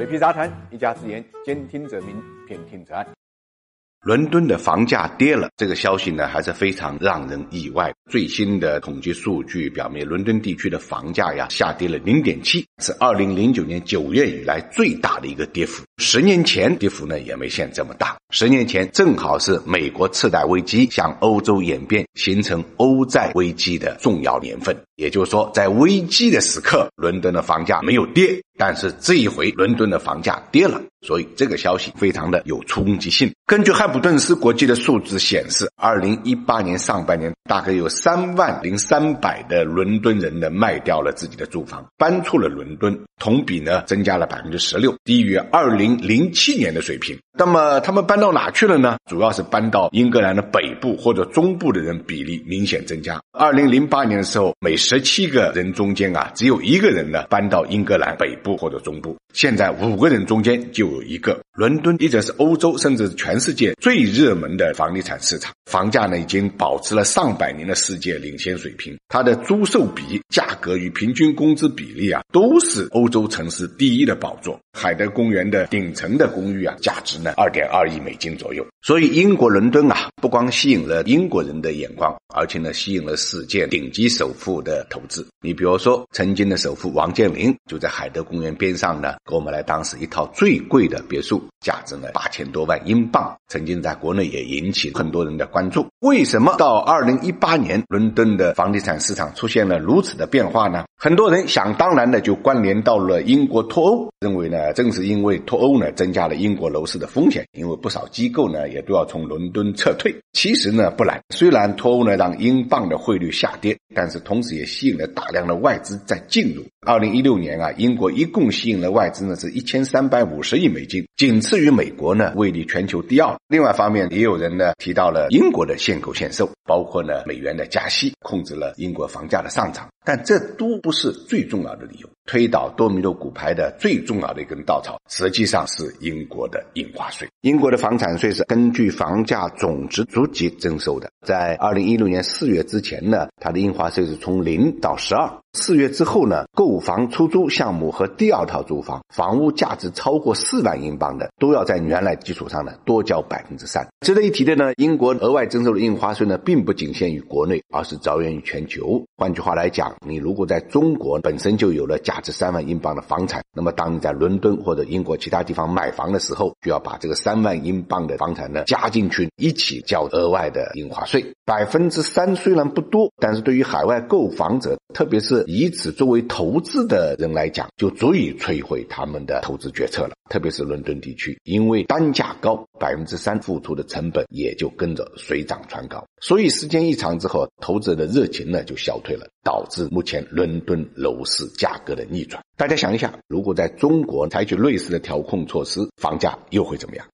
水皮杂谈，一家之言，兼听则明，偏听则暗。伦敦的房价跌了，这个消息呢还是非常让人意外。最新的统计数据表明，伦敦地区的房价呀下跌了零点七，是二零零九年九月以来最大的一个跌幅。十年前跌幅呢也没现这么大。十年前正好是美国次贷危机向欧洲演变，形成欧债危机的重要年份。也就是说，在危机的时刻，伦敦的房价没有跌。但是这一回，伦敦的房价跌了，所以这个消息非常的有冲击性。根据汉普顿斯国际的数字显示，二零一八年上半年大概有三万零三百的伦敦人呢卖掉了自己的住房，搬出了伦敦，同比呢增加了百分之十六，低于二零零七年的水平。那么他们搬到哪去了呢？主要是搬到英格兰的北部或者中部的人比例明显增加。二零零八年的时候，每十七个人中间啊，只有一个人呢搬到英格兰北部或者中部。现在五个人中间就有一个。伦敦一直是欧洲甚至全世界最热门的房地产市场，房价呢已经保持了上百年的世界领先水平。它的租售比、价格与平均工资比例啊，都是欧洲城市第一的宝座。海德公园的顶层的公寓啊，价值呢二点二亿美金左右。所以英国伦敦啊，不光吸引了英国人的眼光，而且呢吸引了世界顶级首富的投资。你比如说，曾经的首富王健林就在海德公园边上呢，给我们来当时一套最贵的别墅。价值呢八千多万英镑，曾经在国内也引起很多人的关注。为什么到二零一八年，伦敦的房地产市场出现了如此的变化呢？很多人想当然的就关联到了英国脱欧，认为呢，正是因为脱欧呢，增加了英国楼市的风险，因为不少机构呢也都要从伦敦撤退。其实呢不然，虽然脱欧呢让英镑的汇率下跌，但是同时也吸引了大量的外资在进入。二零一六年啊，英国一共吸引了外资呢是一千三百五十亿美金，仅次于美国呢，位列全球第二。另外方面，也有人呢提到了英国的限购限售，包括呢美元的加息，控制了英国房价的上涨。但这都不是最重要的理由。推倒多米诺骨牌的最重要的一根稻草，实际上是英国的印花税。英国的房产税是根据房价总值逐级征收的。在二零一六年四月之前呢，它的印花税是从零到十二。四月之后呢，购房出租项目和第二套住房，房屋价值超过四万英镑的，都要在原来基础上呢多交百分之三。值得一提的呢，英国额外征收的印花税呢，并不仅限于国内，而是着眼于全球。换句话来讲，你如果在中国本身就有了价值三万英镑的房产，那么当你在伦敦或者英国其他地方买房的时候，就要把这个三万英镑的房产呢加进去，一起交额外的印花税。百分之三虽然不多，但是对于海外购房者，特别是以此作为投资的人来讲，就足以摧毁他们的投资决策了。特别是伦敦地区，因为单价高，百分之三付出的成本也就跟着水涨船高。所以时间一长之后，投资者的热情呢就消退了，导致目前伦敦楼市价格的逆转。大家想一下，如果在中国采取类似的调控措施，房价又会怎么样？